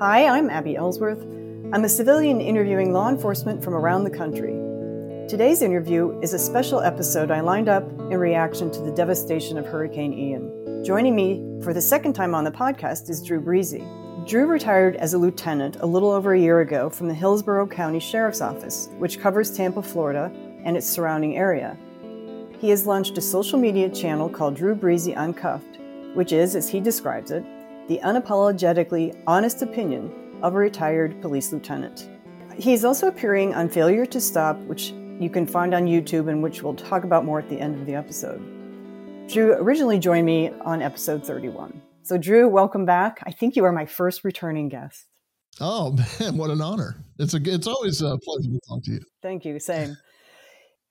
Hi, I'm Abby Ellsworth. I'm a civilian interviewing law enforcement from around the country. Today's interview is a special episode I lined up in reaction to the devastation of Hurricane Ian. Joining me for the second time on the podcast is Drew Breezy. Drew retired as a lieutenant a little over a year ago from the Hillsborough County Sheriff's Office, which covers Tampa, Florida, and its surrounding area. He has launched a social media channel called Drew Breezy Uncuffed, which is, as he describes it, the unapologetically honest opinion of a retired police lieutenant. He is also appearing on Failure to Stop, which you can find on YouTube and which we'll talk about more at the end of the episode. Drew originally joined me on episode 31. So, Drew, welcome back. I think you are my first returning guest. Oh man, what an honor! It's a it's always a pleasure to talk to you. Thank you. Same.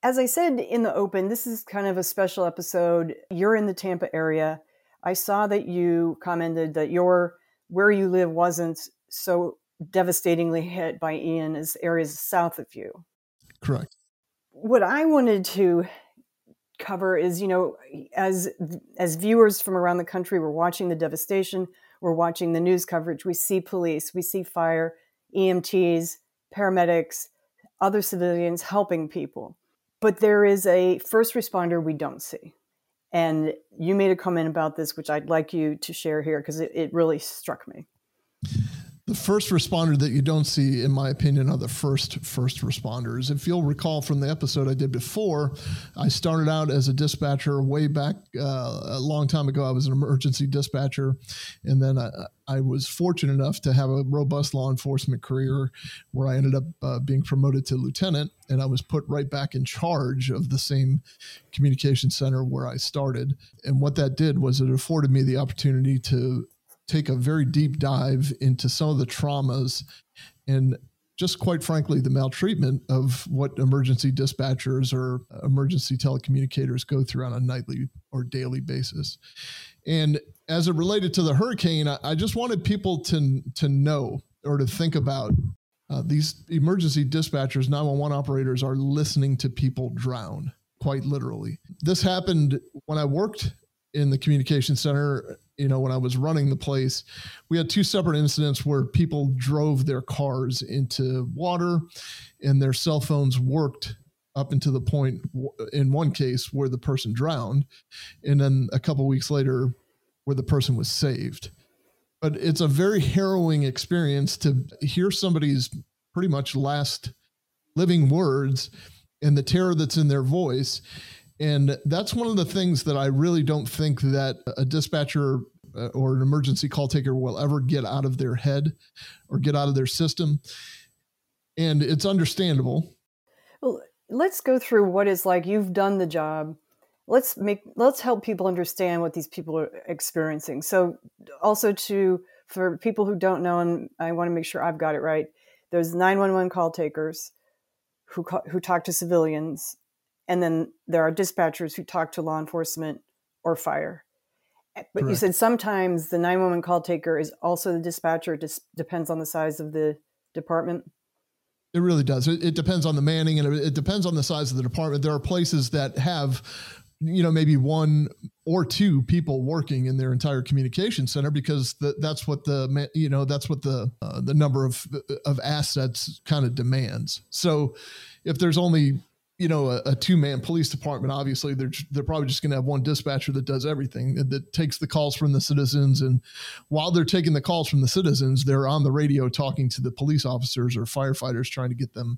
As I said in the open, this is kind of a special episode. You're in the Tampa area. I saw that you commented that your where you live wasn't so devastatingly hit by Ian as areas south of you. Correct. What I wanted to cover is, you know, as as viewers from around the country, we're watching the devastation, we're watching the news coverage, we see police, we see fire, EMTs, paramedics, other civilians helping people. But there is a first responder we don't see. And you made a comment about this, which I'd like you to share here because it, it really struck me. The first responder that you don't see, in my opinion, are the first first responders. If you'll recall from the episode I did before, I started out as a dispatcher way back uh, a long time ago. I was an emergency dispatcher, and then I, I, was fortunate enough to have a robust law enforcement career where I ended up uh, being promoted to lieutenant, and I was put right back in charge of the same communication center where I started. And what that did was it afforded me the opportunity to take a very deep dive into some of the traumas and just quite frankly the maltreatment of what emergency dispatchers or emergency telecommunicators go through on a nightly or daily basis. And as it related to the hurricane i, just wanted people to to know or to think about uh, these emergency dispatchers 911 operators are listening to people drown quite literally. This happened when i worked in the communication center you know when i was running the place we had two separate incidents where people drove their cars into water and their cell phones worked up into the point in one case where the person drowned and then a couple weeks later where the person was saved. But it's a very harrowing experience to hear somebody's pretty much last living words and the terror that's in their voice and that's one of the things that I really don't think that a dispatcher uh, or an emergency call taker will ever get out of their head or get out of their system. And it's understandable. Well, let's go through what it's like. You've done the job. Let's make let's help people understand what these people are experiencing. So also to for people who don't know and I want to make sure I've got it right. There's 911 call takers who who talk to civilians and then there are dispatchers who talk to law enforcement or fire. Eh, but Correct. you said sometimes the 911 call taker is also the dispatcher. It just depends on the size of the department. It really does. It, it depends on the manning and it, it depends on the size of the department. There are places that have you know maybe one or two people working in their entire communication center because the, that's what the you know that's what the uh, the number of of assets kind of demands so if there's only you know a, a two-man police department obviously they're they're probably just going to have one dispatcher that does everything that, that, takes the calls from the citizens. And while they're taking the calls from the citizens they're on the radio talking to the police officers or firefighters trying to get them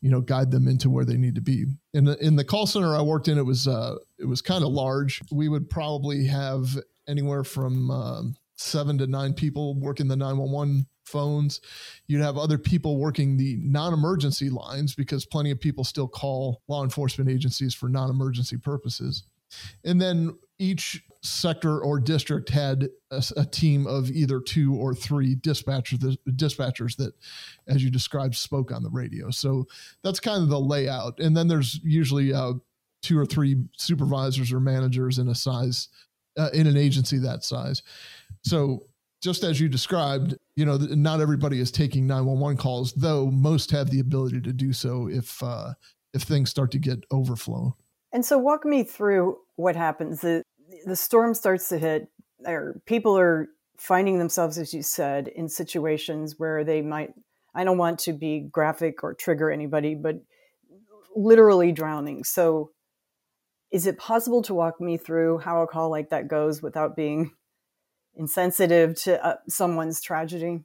you know guide them into where they need to be. In the, in the call center i worked in it was uh it was kind of large. We would probably have anywhere from uh, seven to nine people working the 911 phones. You'd have other people working the non emergency lines because plenty of people still call law enforcement agencies for non emergency purposes. And then each sector or district had a, a, team of either two or three dispatchers, dispatchers that, as you described, spoke on the radio. So that's kind of the layout. And then there's usually uh, two or three supervisors or managers in a size uh, in an agency that size. So just as you described, you know, not everybody is taking 911 calls, though most have the ability to do so if uh, if things start to get overflow. And so, walk me through what happens. The the storm starts to hit, or people are finding themselves, as you said, in situations where they might, I don't want to be graphic or trigger anybody, but literally drowning. So, is it possible to walk me through how a call like that goes without being insensitive to uh, someone's tragedy?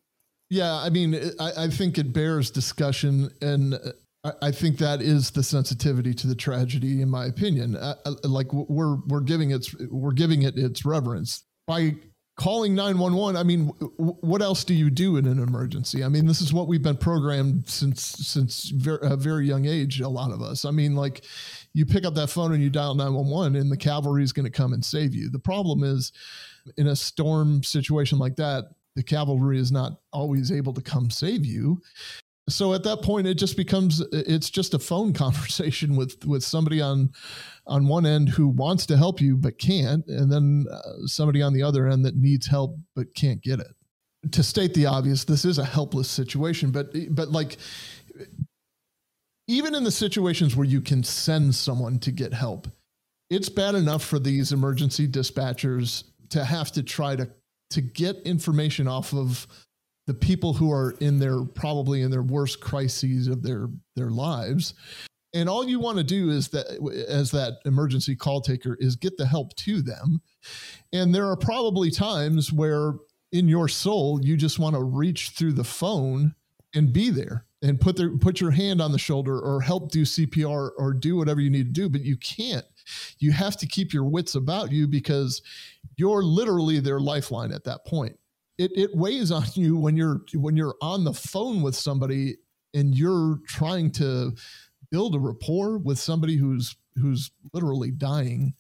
Yeah, I mean, I, I, think it bears discussion, and uh, I, I, think that is the sensitivity to the tragedy, in my opinion. Uh, uh like we're we're giving its we're giving it its reverence by calling 911 i mean what else do you do in an emergency i mean this is what we've been programmed since since a very young age a lot of us i mean like you pick up that phone and you dial 911 and the cavalry is going to come and save you the problem is in a storm situation like that the cavalry is not always able to come save you. So at that point it just becomes it's just a phone conversation with with somebody on on one end who wants to help you but can't and then uh, somebody on the other end that needs help but can't get it. To state the obvious this is a helpless situation but but like even in the situations where you can send someone to get help it's bad enough for these emergency dispatchers to have to try to to get information off of the people who are in their probably in their worst crises of their their lives. And all you want to do is that as that emergency call taker is get the help to them. And there are probably times where in your soul you just want to reach through the phone and be there and put their put your hand on the shoulder or help do CPR or do whatever you need to do but you can't you have to keep your wits about you because you're literally their lifeline at that point. It, it weighs on you when you're when you're on the phone with somebody and you're trying to build a rapport with somebody who's who's literally dying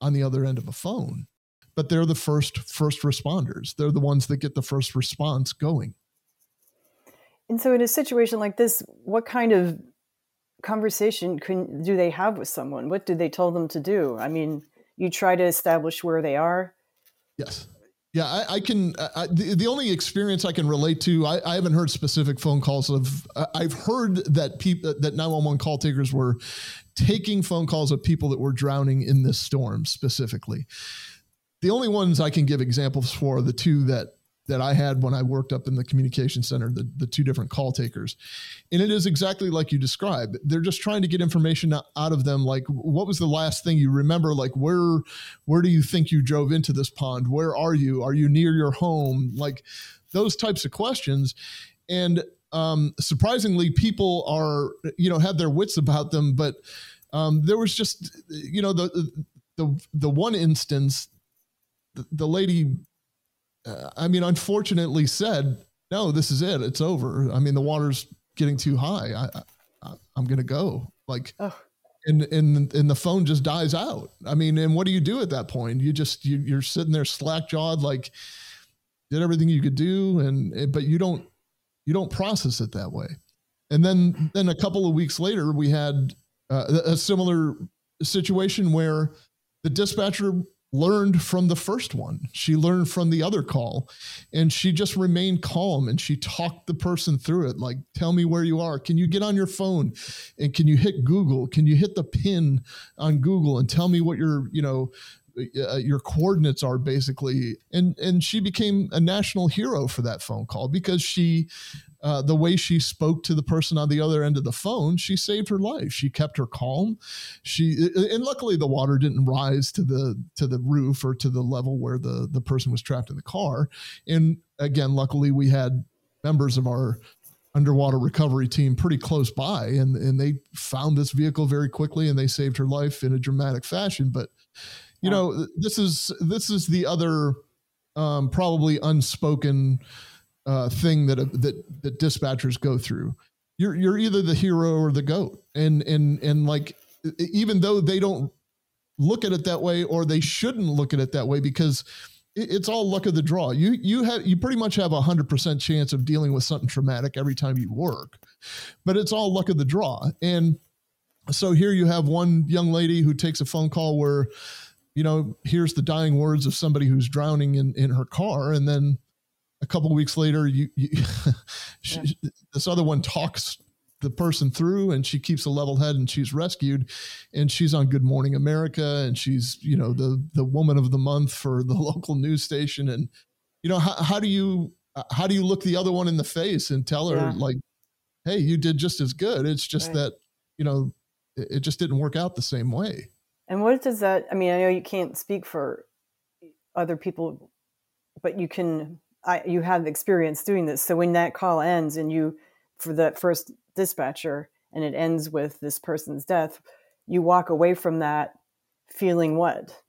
on the other end of a phone. But they're the first first responders. They're the ones that get the first response going. And so in a situation like this what kind of conversation can do they have with someone what do they tell them to do i mean you try to establish where they are yes yeah, I, I can. I, the, the only experience I can relate to, I, I haven't heard specific phone calls of. I've heard that people that 911 call takers were taking phone calls of people that were drowning in this storm specifically. The only ones I can give examples for are the two that that I had when I worked up in the communication center, the, the two different call takers. And it is exactly like you described. They're just trying to get information out of them. Like, what was the last thing you remember? Like, where, where do you think you drove into this pond? Where are you? Are you near your home? Like those types of questions. And um, surprisingly, people are, you know, have their wits about them, but um, there was just, you know, the, the, the one instance, the, the lady uh, I mean, unfortunately said, no, this is it. It's over. I mean, the water's getting too high. I, I am going to go. Like, oh. and, and, and the phone just dies out. I mean, and what do you do at that point? You just, you, you're sitting there slack jawed, like did everything you could do. And, but you don't, you don't process it that way. And then, then a couple of weeks later, we had uh, a similar situation where the dispatcher learned from the first one. She learned from the other call and she just remained calm and she talked the person through it. Like, tell me where you are. Can you get on your phone and can you hit Google? Can you hit the pin on Google and tell me what your, you know, uh, your coordinates are basically and and she became a national hero for that phone call because she uh, the way she spoke to the person on the other end of the phone, she saved her life. She kept her calm. She and luckily the water didn't rise to the to the roof or to the level where the the person was trapped in the car. And again, luckily we had members of our underwater recovery team pretty close by and and they found this vehicle very quickly and they saved her life in a dramatic fashion but you know this is this is the other um, probably unspoken uh, thing that that that dispatchers go through. You're you're either the hero or the goat, and and and like even though they don't look at it that way, or they shouldn't look at it that way because it's all luck of the draw. You you have you pretty much have a hundred percent chance of dealing with something traumatic every time you work, but it's all luck of the draw. And so here you have one young lady who takes a phone call where, you know, here's the dying words of somebody who's drowning in in her car, and then a couple weeks later, you, you she, yeah. this other one talks the person through and she keeps a level head and she's rescued and she's on good morning america and she's you know the the woman of the month for the local news station and you know, how, how do you how do you look the other one in the face and tell her yeah. like, hey, you did just as good. It's just right. that you know it, it just didn't work out the same way. And what does that? I mean, I know you can't speak for other people, but you can. I, you have experience doing this. So when that call ends and you, for the first dispatcher, and it ends with this person's death, you walk away from that feeling what?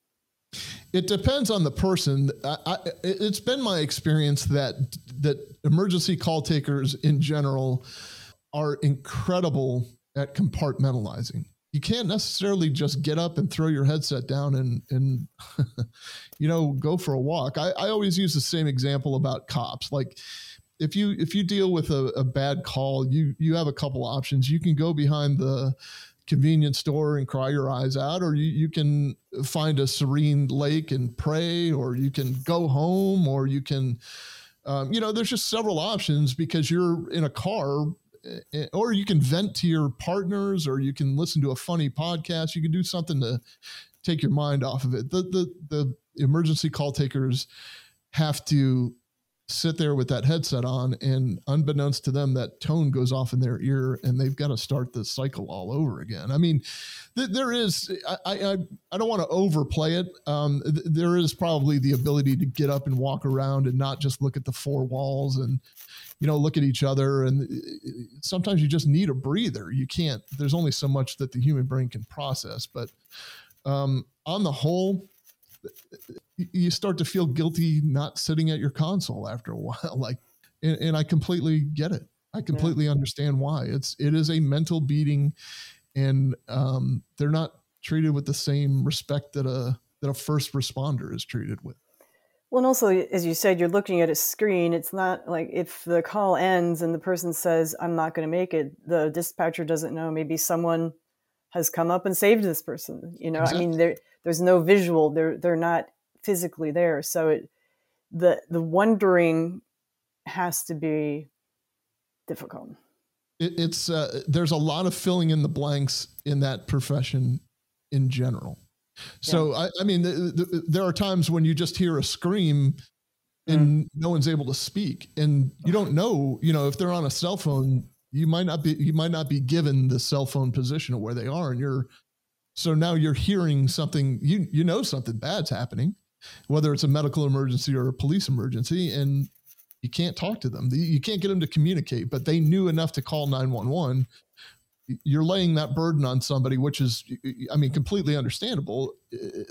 It depends on the person. I, I, it's been my experience that that emergency call takers in general are incredible at compartmentalizing you can't necessarily just get up and throw your headset down and and you know go for a walk. I, I always use the same example about cops. Like if you if you deal with a, a bad call, you you have a couple options. You can go behind the convenience store and cry your eyes out, or you, you can find a serene lake and pray, or you can go home, or you can, um, you know, there's just several options because you're in a car or you can vent to your partners or you can listen to a funny podcast. You can do something to take your mind off of it. The the the emergency call takers have to sit there with that headset on and unbeknownst to them that tone goes off in their ear and they've got to start the cycle all over again. I mean th- there is i i, I don't want to overplay it. Um, th- there is probably the ability to get up and walk around and not just look at the four walls and you know look at each other and uh, sometimes you just need a breather. You can't there's only so much that the human brain can process but um, on the whole you start to feel guilty not sitting at your console after a while like and, and i completely get it. I completely yeah. understand why. It's it is a mental beating and um, they're not treated with the same respect that a that a first responder is treated with well, and also, as you said, you're looking at a screen. It's not like if the call ends and the person says, I'm not going to make it, the dispatcher doesn't know. Maybe someone has come up and saved this person. You know, exactly. I mean, there, there's no visual, they're, they're not physically there. So it, the, the wondering has to be difficult. It, it's, uh, there's a lot of filling in the blanks in that profession in general. So yeah. I, I, mean, the, the, there are times when you just hear a scream and mm. no one's able to speak, and you don't know. You know, if they're on a cell phone, you might not be you might not be given the cell phone position of where they are, and you're so now you're hearing something. You you know something bad's happening, whether it's a medical emergency or a police emergency, and you can't talk to them. You can't get them to communicate, but they knew enough to call 911 you're laying that burden on somebody, which is, I mean, completely understandable.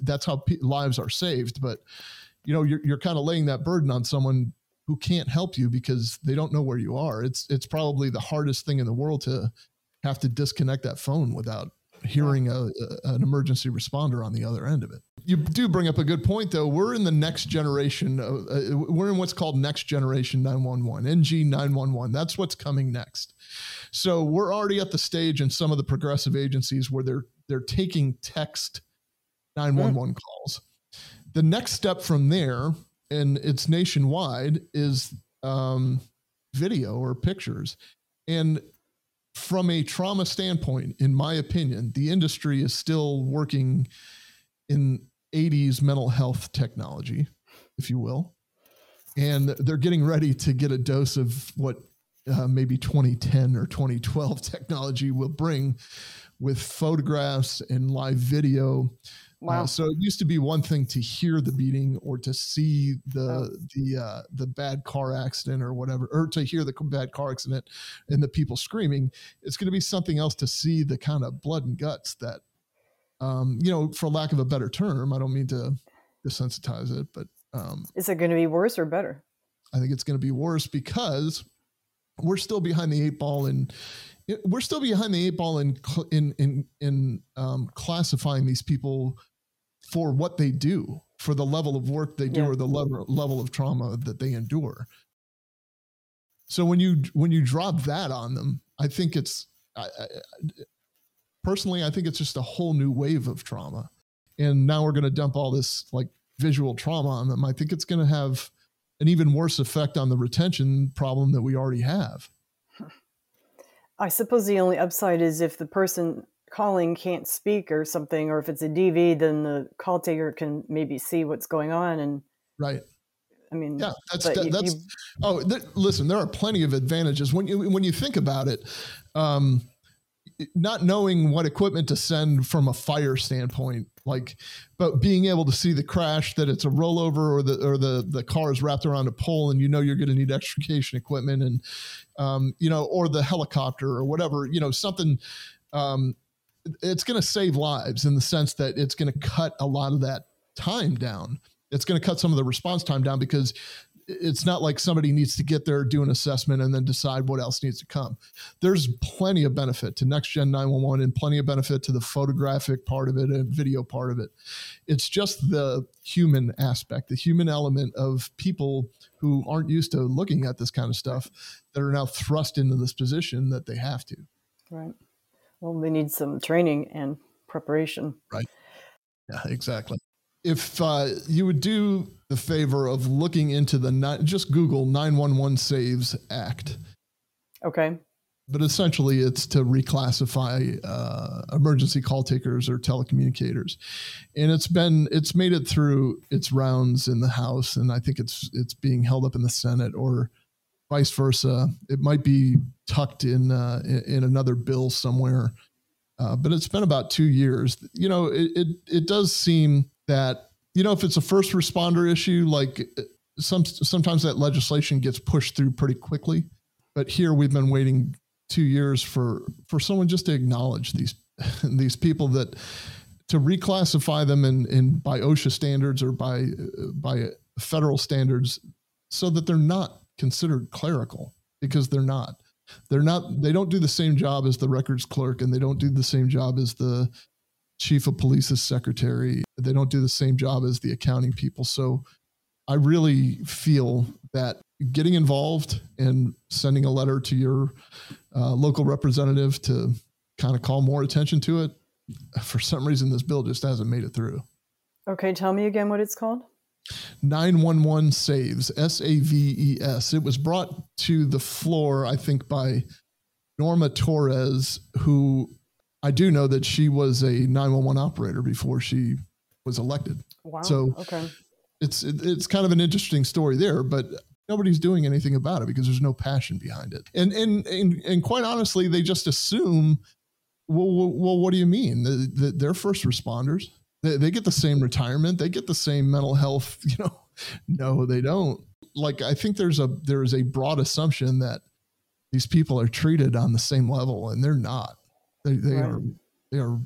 That's how lives are saved. But, you know, you're, you're kind of laying that burden on someone who can't help you because they don't know where you are. It's, it's probably the hardest thing in the world to have to disconnect that phone without hearing a, a, an emergency responder on the other end of it. You do bring up a good point, though. We're in the next generation. Of, uh, we're in what's called next generation 911, NG 911. That's what's coming next. So we're already at the stage in some of the progressive agencies where they're they're taking text 911 mm. calls. The next step from there, and it's nationwide, is um, video or pictures. And from a trauma standpoint, in my opinion, the industry is still working in 80s mental health technology, if you will. And they're getting ready to get a dose of what uh, maybe 2010 or 2012 technology will bring with photographs and live video. Uh, wow. Uh, so it used to be one thing to hear the beating or to see the oh. the uh, the bad car accident or whatever, or to hear the bad car accident and the people screaming. It's going to be something else to see the kind of blood and guts that, um, you know, for lack of a better term, I don't mean to desensitize it, but um, is it going to be worse or better? I think it's going to be worse because we're still behind the eight ball and we're still behind the eight ball in in in in um, classifying these people for what they do, for the level of work they do, yeah. or the level level of trauma that they endure. So when you when you drop that on them, I think it's I, I, personally I think it's just a whole new wave of trauma, and now we're going to dump all this like visual trauma on them. I think it's going to have an even worse effect on the retention problem that we already have. I suppose the only upside is if the person calling can't speak or something, or if it's a DV, then the call taker can maybe see what's going on and right. I mean, yeah, that's that, you- that's. you- oh, th- listen, there are plenty of advantages when you when you think about it. Um, not knowing what equipment to send from a fire standpoint, like, but being able to see the crash that it's a rollover or the or the the car is wrapped around a pole and you know you're going to need extrication equipment and um, you know or the helicopter or whatever you know something. Um, it's going to save lives in the sense that it's going to cut a lot of that time down. It's going to cut some of the response time down because it's not like somebody needs to get there, do an assessment, and then decide what else needs to come. There's plenty of benefit to Next Gen 911 and plenty of benefit to the photographic part of it and video part of it. It's just the human aspect, the human element of people who aren't used to looking at this kind of stuff that are now thrust into this position that they have to. right. Well, they need some training and preparation. Right. Yeah, exactly. If uh, you would do the favor of looking into the ni- just Google 911 Saves Act, Okay. but essentially it's to reclassify uh, emergency call takers or telecommunicators, and it's been it's made it through its rounds in the House, and I think it's it's being held up in the Senate or vice versa. It might be tucked in uh, in, in another bill somewhere. Uh, but it's been about two years. You know, it, it it does seem that you know if it's a first responder issue, like uh, some sometimes that legislation gets pushed through pretty quickly. But here we've been waiting two years for for someone just to acknowledge these these people that to reclassify them in, in by OSHA standards or by uh, by federal standards, so that they're not considered clerical because they're not they're not they don't do the same job as the records clerk and they don't do the same job as the chief of police's secretary they don't do the same job as the accounting people so i really feel that getting involved and sending a letter to your uh, local representative to kind of call more attention to it for some reason this bill just hasn't made it through Okay. Tell me again what it's called. 911 saves s-a-v-e-s it was brought to the floor i think by norma torres who i do know that she was a 911 operator before she was elected. Wow. So- okay. it's it, it's kind of an interesting story there but nobody's doing anything about it because there's no passion behind it. And and and, and quite honestly they just assume well, well, well what do you mean? The, the, they're first responders. They, they get the same retirement. They get the same mental health you know. No they don't. Like i think there's a there is a broad assumption that these people are treated on the same level and they're not they, they Right. are they are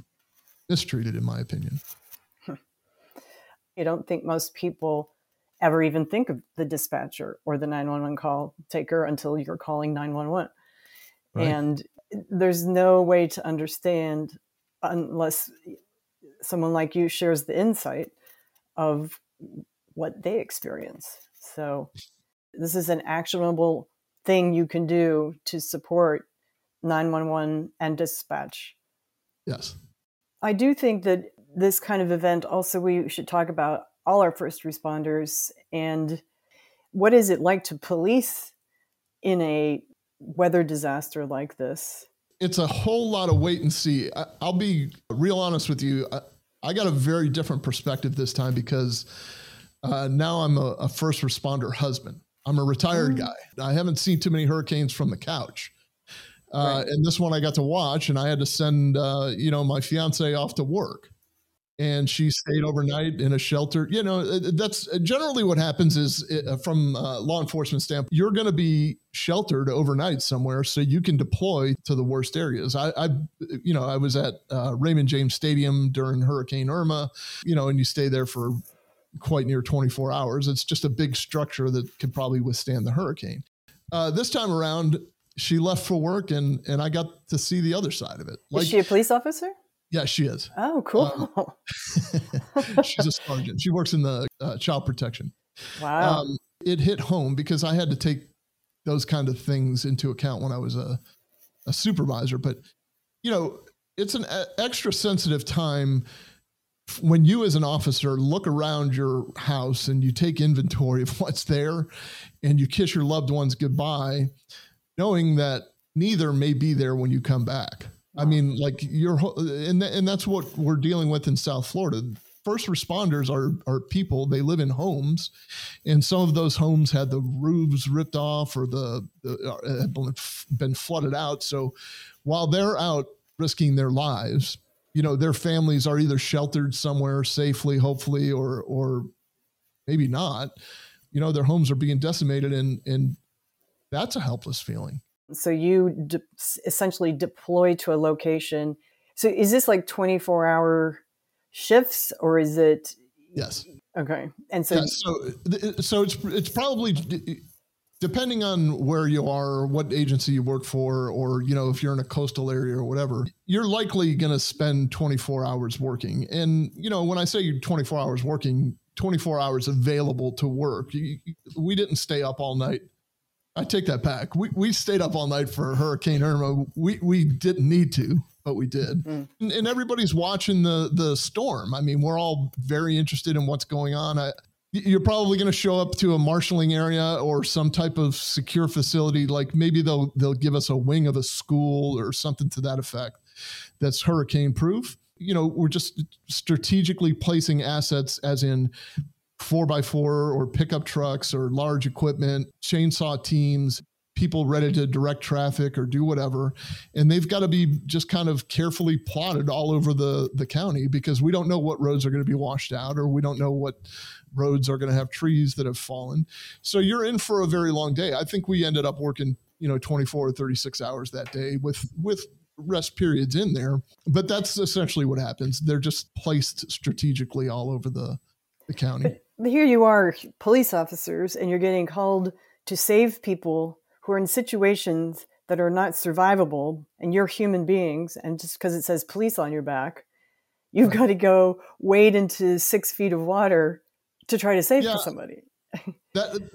mistreated in my opinion I don't think most people ever even think of the dispatcher or the 911 call taker until you're calling 911. Right. And there's no way to understand unless someone like you shares the insight of what they experience. So, this is an actionable thing you can do to support 911 and dispatch. yes I do think that this kind of event also we should talk about all our first responders and what is it like to police in a weather disaster like this? it's a whole lot of wait and see. I, I'll be real honest with you. I, I got a very different perspective this time because uh, now I'm a, a first responder husband. I'm a retired Mm. guy. I haven't seen too many hurricanes from the couch. Uh, Right. And this one I got to watch, and I had to send, uh, you know, my fiance off to work. And she stayed overnight in a shelter. You know, uh, that's generally what happens is uh, from uh, law enforcement standpoint, you're going to be sheltered overnight somewhere so you can deploy to the worst areas. I, I you know, I was at uh, Raymond James Stadium during Hurricane Irma, you know, and you stay there for quite near 24 hours. It's just a big structure that could probably withstand the hurricane. Uh, this time around, she left for work, and and I got to see the other side of it. Like, is she a police officer? yeah, she is. Oh, cool. She's a sergeant. She works in the uh, child protection. wow. Um, it hit home because I had to take those kind of things into account when I was a, a supervisor. But, you know, it's an e- extra sensitive time when you, as an officer, look around your house and you take inventory of what's there and you kiss your loved ones goodbye, knowing that neither may be there when you come back. I mean, like you're, and, tha- and that's what we're dealing with in South Florida first responders are are people. They live in homes, and some of those homes had the roofs ripped off or the, the uh, had been flooded out. So while they're out risking their lives, you know, their families are either sheltered somewhere safely, hopefully, or or maybe not. You know, their homes are being decimated, and and that's a helpless feeling. So you de- essentially deploy to a location. So is this like 24 hour shifts or is it? Yes. Okay. And so, yeah, so, uh, uh, so it's, it's probably depending on where you are, what agency you work for, or, you know, if you're in a coastal area or whatever, you're likely going to spend 24 hours working. And, you know, when I say 24 hours working, 24 hours available to work. We didn't stay up all night I take that back. We, we stayed up all night for Hurricane Irma. We, we didn't need to, but we did. Mm. And, and, everybody's watching the, the storm. I mean, we're all very interested in what's going on. I, you're probably going to show up to a marshaling area or some type of secure facility. Like maybe they'll, they'll give us a wing of a school or something to that effect that's hurricane proof. You know, we're just strategically placing assets as in four by four or pickup trucks or large equipment, chainsaw teams, people ready to direct traffic or do whatever. And they've got to be just kind of carefully plotted all over the, the county because we don't know what roads are going to be washed out or we don't know what roads are going to have trees that have fallen. So you're in for a very long day. I think we ended up working, you know, 24 or 36 hours that day with, with rest periods in there. But that's essentially what happens. They're just placed strategically all over the, the county here you are, police officers, and you're getting called to save people who are in situations that are not survivable, and you're human beings, and just because it says police on your back, you've right. got to go wade into six feet of water to try to save yeah, somebody. that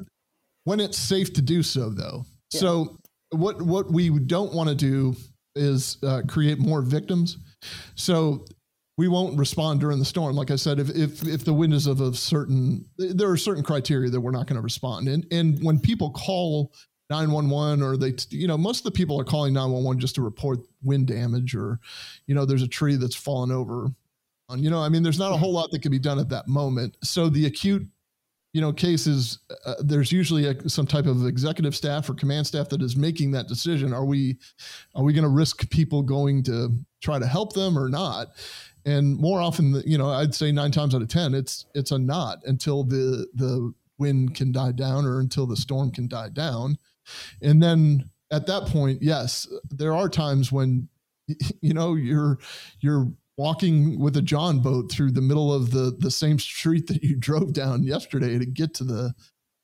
when it's safe to do so, though. Yeah. So what what we don't want to do is uh, create more victims. So we won't respond during the storm. Like I said, if if if the wind is of a certain, there are certain criteria that we're not going to respond. And and when people call 911 or they, you know, most of the people are calling 911 just to report wind damage or, you know, there's a tree that's fallen over. You know, I mean, there's not a whole lot that can be done at that moment. So the acute you know cases uh, there's usually a, some type of executive staff or command staff that is making that decision are we are we going to risk people going to try to help them or not and more often you know i'd say nine times out of ten it's it's a not until the the wind can die down or until the storm can die down. And then at that point yes there are times when you know you're you're walking with a john boat through the middle of the the same street that you drove down yesterday to get to the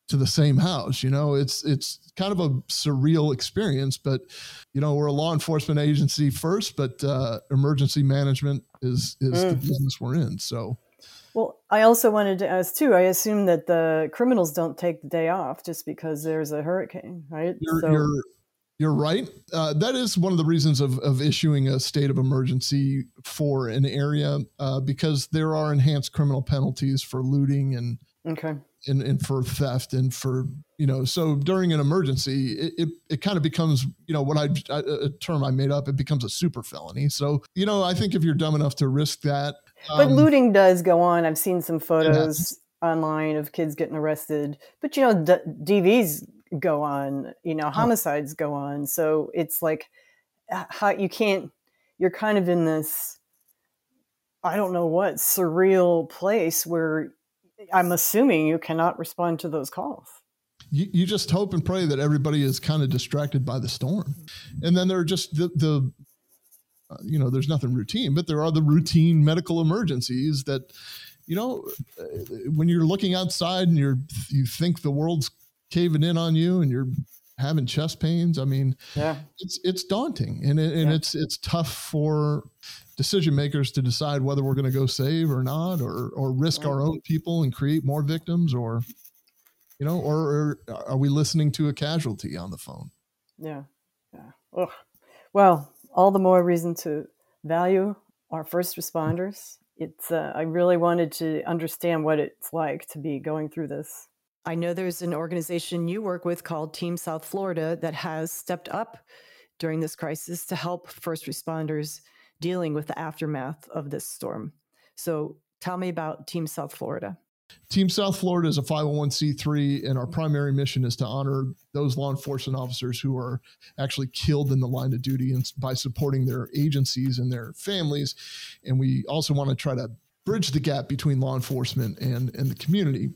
to the same house. You know, it's it's kind of a surreal experience, but you know, we're a law enforcement agency first, but uh, emergency management is is mm. the business we're in. So. Well, I also wanted to ask too. I assume that the criminals don't take the day off just because there's a hurricane, right? You're, so, you're, you're right. Uh, that is one of the reasons of, of issuing a state of emergency for an area uh, because there are enhanced criminal penalties for looting and okay and, and for theft and for you know so during an emergency it, it, it kind of becomes you know what I, a term i made up it becomes a super felony. So you know i think if you're dumb enough to risk that but um, looting does go on. I've seen some photos online of kids getting arrested. But you know D- dvs go on you know homicides go on. So it's like how you can't you're kind of in this i don't know what surreal place where I'm assuming you cannot respond to those calls. You, you just hope and pray that everybody is kind of distracted by the storm. And then there are just the, the uh, you know, there's nothing routine, but there are the routine medical emergencies that, you know, uh, when you're looking outside and you're, you think the world's caving in on you and you're having chest pains. I mean, yeah, it's, it's daunting and, it, and yeah. it's, it's tough for decision makers to decide whether we're going to go save or not, or or risk our own people and create more victims, or you know, or, or are we listening to a casualty on the phone? Yeah, yeah. Ugh. Well, all the more reason to value our first responders. It's uh, I really wanted to understand what it's like to be going through this. I know there's an organization you work with called Team South Florida that has stepped up during this crisis to help first responders dealing with the aftermath of this storm. So, Tell me about Team South Florida. Team South Florida is a 501c3, and our primary mission is to honor those law enforcement officers who are actually killed in the line of duty and by supporting their agencies and their families. And we also want to try to bridge the gap between law enforcement and, and the community.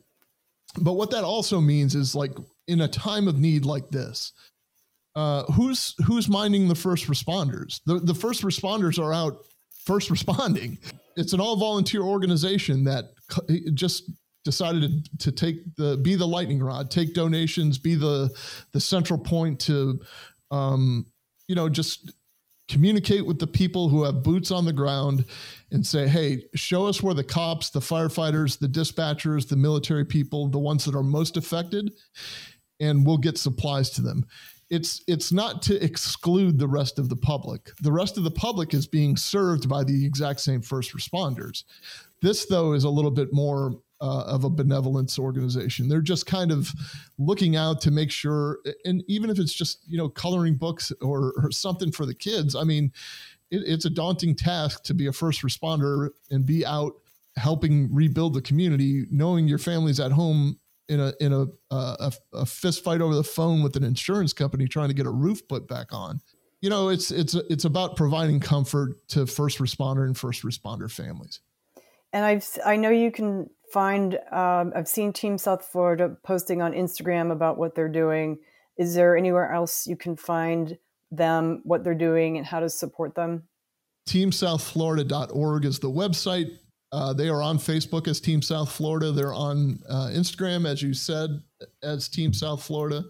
But what that also means is like in a time of need like this, uh, who's who's minding the first responders? The the first responders are out first responding. It's an all volunteer organization that just decided to, to take the be the lightning rod, take donations, be the the central point to, um, you know, just communicate with the people who have boots on the ground and say, hey, show us where the cops, the firefighters, the dispatchers, the military people, the ones that are most affected, and we'll get supplies to them. It's it's not to exclude the rest of the public. The rest of the public is being served by the exact same first responders. This though is a little bit more uh, of a benevolence organization. They're just kind of looking out to make sure, and even if it's just you know coloring books or, or something for the kids. I mean, it, it's a daunting task to be a first responder and be out helping rebuild the community, knowing your family's at home in a in a, a, a fist fight over the phone with an insurance company trying to get a roof put back on. You know, it's it's it's about providing comfort to first responder and first responder families. And I've I know you can find um, i've seen team south florida posting on instagram about what they're doing. Is there anywhere else you can find them what they're doing and how to support them? Teamsouthflorida.org is the website. Uh, they are on facebook as team south florida. They're on uh, instagram as you said as team south florida.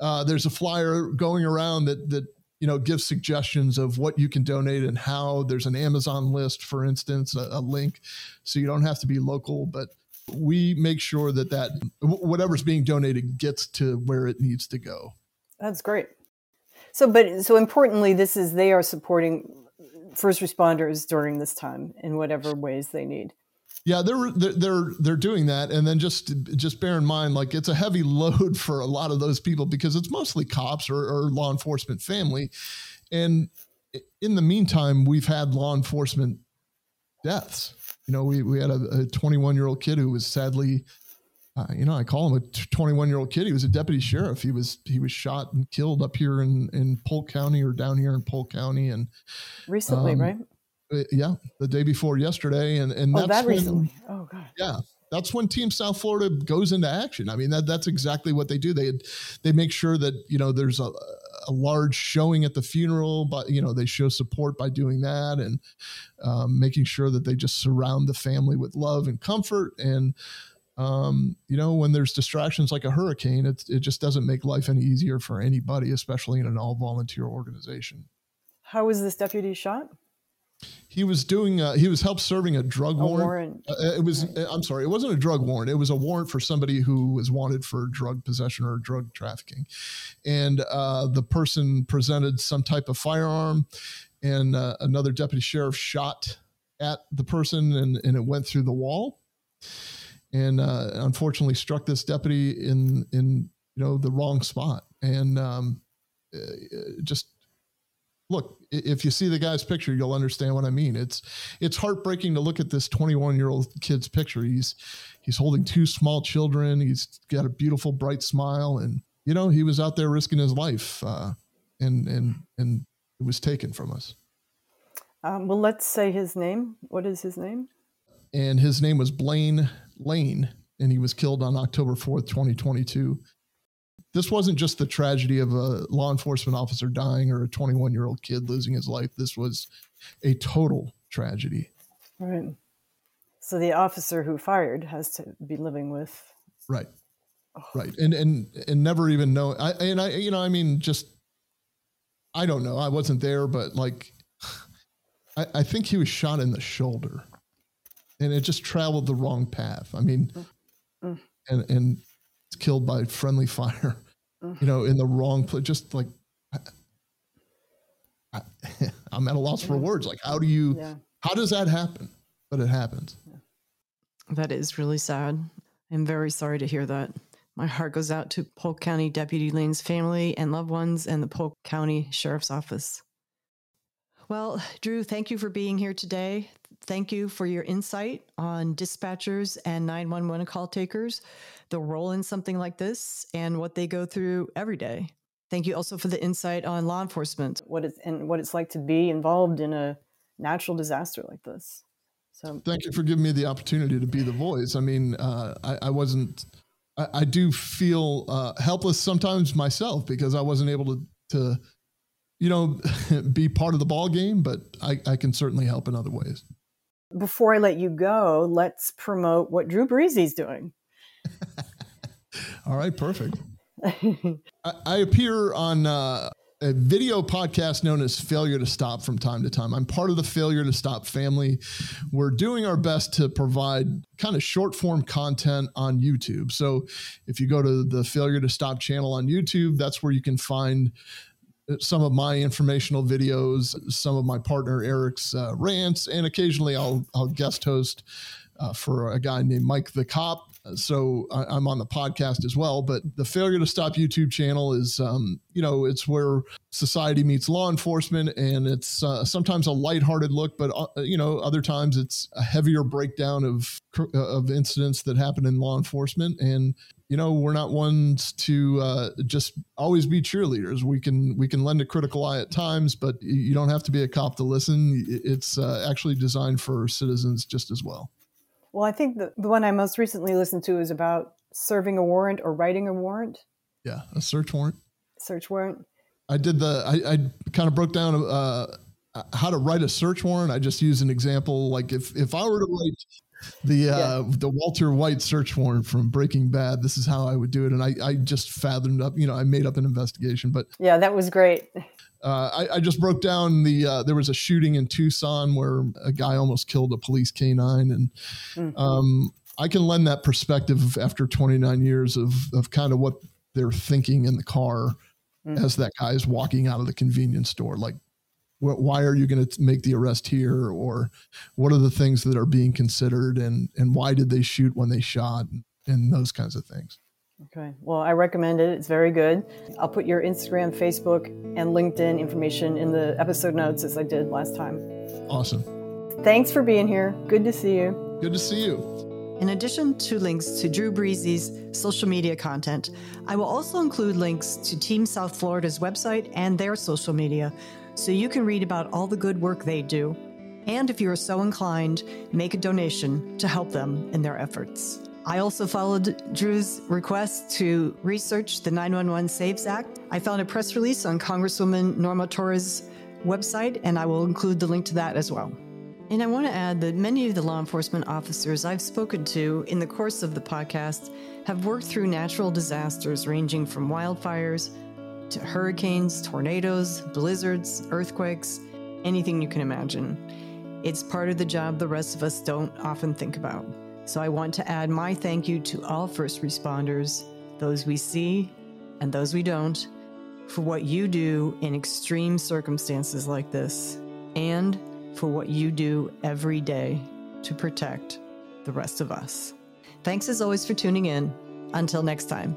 Uh, there's a flyer going around that that you know, give suggestions of what you can donate and how. There's an Amazon list, for instance, a, a link, so you don't have to be local, but we make sure that that whatever's being donated gets to where it needs to go. That's great. So, but so importantly, this is they are supporting first responders during this time in whatever ways they need. Yeah, they're they're they're doing that, and then just just bear in mind, like it's a heavy load for a lot of those people because it's mostly cops or, or law enforcement family, and in the meantime, we've had law enforcement deaths. You know, we we had a 21 year old kid who was sadly, uh, you know, I call him a 21 year old kid. He was a deputy sheriff. He was he was shot and killed up here in in Polk County or down here in Polk County, and recently, um, right? Uh, yeah, the day before yesterday, and and oh, that's that when, recently. Oh god. Yeah, that's when Team South Florida goes into action. I mean, that that's exactly what they do. They they make sure that you know there's a, a large showing at the funeral, but you know they show support by doing that and um, making sure that they just surround the family with love and comfort. And um, you know, when there's distractions like a hurricane, it it just doesn't make life any easier for anybody, especially in an all volunteer organization. How was this deputy shot? He was doing uh, he was help serving a drug a warrant. warrant. Uh, it was right. I'm sorry, it wasn't a drug warrant. It was a warrant for somebody who was wanted for drug possession or drug trafficking, and uh, the person presented some type of firearm, and uh, another deputy sheriff shot at the person, and and it went through the wall, and uh, unfortunately struck this deputy in in you know the wrong spot, and um, uh, just look if you see the guy's picture you'll understand what i mean. It's it's heartbreaking to look at this 21 year old kid's picture. He's he's holding two small children. He's got a beautiful bright smile. And you know he was out there risking his life uh, and and and it was taken from us. Um, well let's say his name. What is his name? And his name was blaine lane and he was killed on october 4th 2022 this wasn't just the tragedy of a law enforcement officer dying or a 21 year old kid losing his life. This was a total tragedy. Right. So the officer who fired has to be living with. Right. Oh. Right. And, and, and never even know. I, and I, you know, I mean, just, I don't know. I wasn't there, but like, I, I think he was shot in the shoulder and it just traveled the wrong path. I mean, mm. mm. and, and killed by friendly fire you know, in the wrong place. Just like I, am at a loss for words. Like, how do you? Yeah. How does that happen? But it happens. That is really sad. I'm very sorry to hear that. My heart goes out to Polk County Deputy Lane's family and loved ones and the Polk County Sheriff's Office. Well, Drew, thank you for being here today. Thank you for your insight on dispatchers and 911 call takers, the role in something like this, and what they go through every day. Thank you also for the insight on law enforcement, what it's and what it's like to be involved in a natural disaster like this. So thank you for giving me the opportunity to be the voice. I mean, uh, I, I, wasn't. I, I do feel uh, helpless sometimes myself because I wasn't able to to, you know, be part of the ball game. But I, I can certainly help in other ways. Before I let you go, let's promote what Drew Breezy's doing. All right, perfect. I, I, appear on uh, a video podcast known as Failure to Stop from time to time. I'm part of the Failure to Stop family. We're doing our best to provide kind of short form content on YouTube. So if you go to the Failure to Stop channel on YouTube, that's where you can find some of my informational videos, some of my partner Eric's uh, rants, and occasionally I'll I'll guest host uh, for a guy named Mike the Cop so I, am on the podcast as well. But the Failure to Stop YouTube channel is, um, you know, it's where society meets law enforcement, and it's uh, sometimes a lighthearted look, but uh, you know, other times it's a heavier breakdown of of incidents that happen in law enforcement. And you know, we're not ones to uh, just always be cheerleaders. We can we can lend a critical eye at times, but you don't have to be a cop to listen. It's uh, actually designed for citizens just as well. Well, I think the, the one I most recently listened to is about serving a warrant or writing a warrant. Yeah, a search warrant. Search warrant. I did the. I, I kind of broke down uh, how to write a search warrant. I just used an example. Like if if I were to write the uh, yeah. the Walter White search warrant from Breaking Bad, this is how I would do it. And I I just fathomed up. You know, I made up an investigation. But yeah, that was great. Uh, I, I, just broke down the uh, there was a shooting in Tucson where a guy almost killed a police canine, and mm-hmm. um, I can lend that perspective after 29 years of of kind of what they're thinking in the car mm-hmm. as that guy is walking out of the convenience store. Like, wh- why are you going to make the arrest here, or what are the things that are being considered, and and why did they shoot when they shot, and those kinds of things. Okay. Well, I recommend it. It's very good. I'll put your Instagram, Facebook, and LinkedIn information in the episode notes as I did last time. Awesome. Thanks for being here. Good to see you. Good to see you. In addition to links to Drew Breezy's social media content, I will also include links to Team South Florida's website and their social media so you can read about all the good work they do. And if you are so inclined, make a donation to help them in their efforts. I also followed Drew's request to research the 911 Saves Act. I found a press release on Congresswoman Norma Torres' website, and I will include the link to that as well. And I want to add that many of the law enforcement officers I've spoken to in the course of the podcast have worked through natural disasters ranging from wildfires to hurricanes, tornadoes, blizzards, earthquakes, anything you can imagine. It's part of the job the rest of us don't often think about. So I want to add my thank you to all first responders, those we see and those we don't, for what you do in extreme circumstances like this, and for what you do every day to protect the rest of us. Thanks as always for tuning in. Until next time.